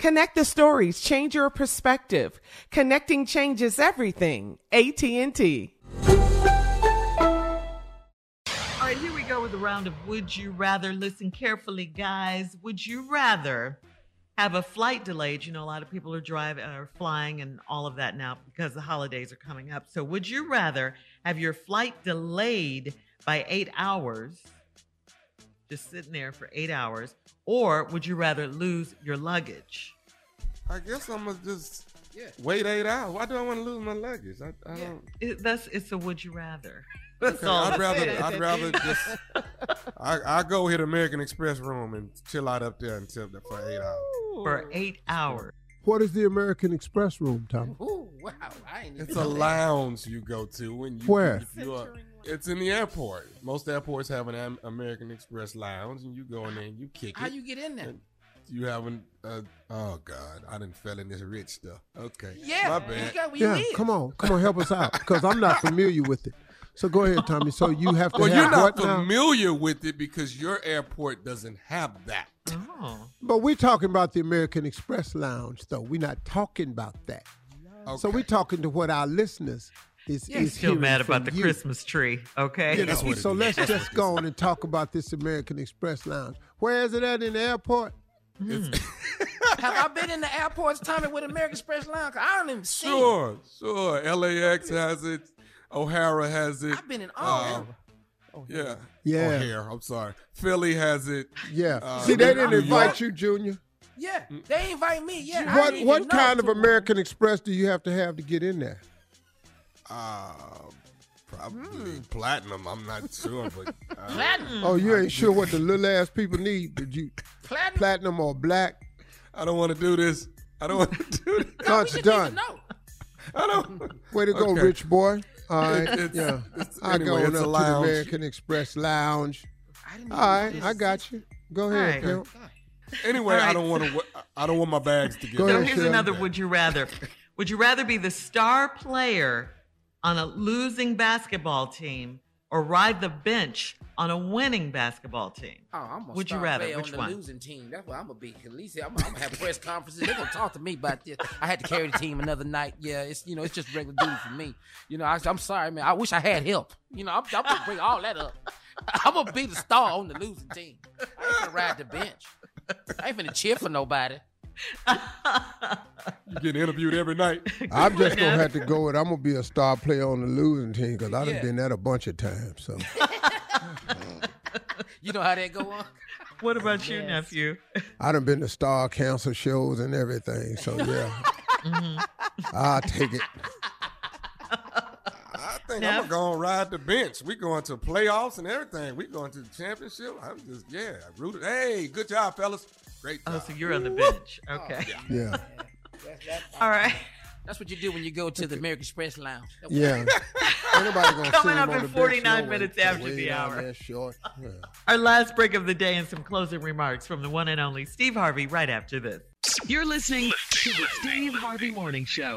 Connect the stories, change your perspective. Connecting changes everything. AT&T. All right, here we go with a round of Would You Rather. Listen carefully, guys. Would you rather have a flight delayed? You know, a lot of people are driving are flying and all of that now because the holidays are coming up. So, would you rather have your flight delayed by eight hours, just sitting there for eight hours, or would you rather lose your luggage? I guess I'm gonna just wait eight hours. Why do I want to lose my luggage? I, I don't. It, that's it's a would you rather. That's Okay, all. I'd rather saying. I'd rather just I I go hit American Express room and chill out up there until the, for eight hours. for eight hours. What is the American Express room, Tom? Ooh, wow. I ain't It's a know that. lounge you go to when you Where? if you are- it's in the airport. Most airports have an American Express lounge, and you go in there and you kick How it. you get in there? You haven't. Uh, oh God, I didn't fell in this rich stuff. Okay, Yeah, my you bad. got where you Yeah, live. come on, come on, help us out, because I'm not familiar with it. So go ahead, Tommy. So you have to Well, have you're not what now? familiar with it because your airport doesn't have that. Oh. But we're talking about the American Express Lounge, though. We're not talking about that. Okay. So we're talking to what our listeners is You're is still mad about the you. Christmas tree, okay? You know, That's so let's That's just go on and talk about this American Express Lounge. Where is it at in the airport? Have I been in the airports, Tommy, with American Express Lounge? 'Cause I don't even see. it. Sure, sure. LAX has it. O'Hara has it. I've been in all of them. Yeah. Yeah. O'Hare. I'm sorry. Philly has it. Yeah. Uh, See, they didn't New invite York. you, Junior. Yeah, they invite me. Yeah. What what kind of American Express do you have to have to get in there? Uh, probably platinum. I'm not sure, but uh, Platinum. Oh, you ain't sure what the little ass people need? Did you Platinum. platinum or black? I don't want to do this. I don't want to do this. No, we It's just need to done. know. I don't. Way to go, Okay. rich boy. All right, It's- yeah. it's- I go anyway, on it's a up to the. American Express Lounge. I didn't All even I got you. Go ahead, right. pimp. Anyway, All I don't want to. I don't want my bags to get. Go So ahead, here's another would you rather. Would you rather be the star player on a losing basketball team or ride the bench on a winning basketball team? Oh, I'm gonna Would you rather? Which on the one? losing team. That's what I'm gonna be. At least I'm, I'm gonna have press conferences. They're gonna talk to me about this. I had to carry the team another night. Yeah, it's you know it's just regular duty for me. You know, I, I'm sorry, man. I wish I had help. You know, I'm, I'm gonna bring all that up. I'm gonna be the star on the losing team. I ain't gonna ride the bench. I ain't gonna cheer for nobody. You get interviewed every night. I'm just gonna have to go with. I'm gonna be a star player on the losing team because I done Yeah. been that a bunch of times. So You know how that go on? What about you, nephew? I done been to star council shows and everything. So yeah, Mm-hmm. I'll take it. I think I'm gonna go ride the bench. We going to playoffs and everything. We going to the championship. I'm just yeah, I rooted. Hey, good job, fellas. Great oh, job. Oh, so you're on the bench. Okay. Yeah, All right. That's what you do when you go to the American Express Lounge. yeah. Anybody gonna Coming up in the bench 49 minutes after the hour. there short. Yeah. Our last break of the day and some closing remarks from the one and only Steve Harvey right after this. You're listening to the Steve Harvey Morning Show.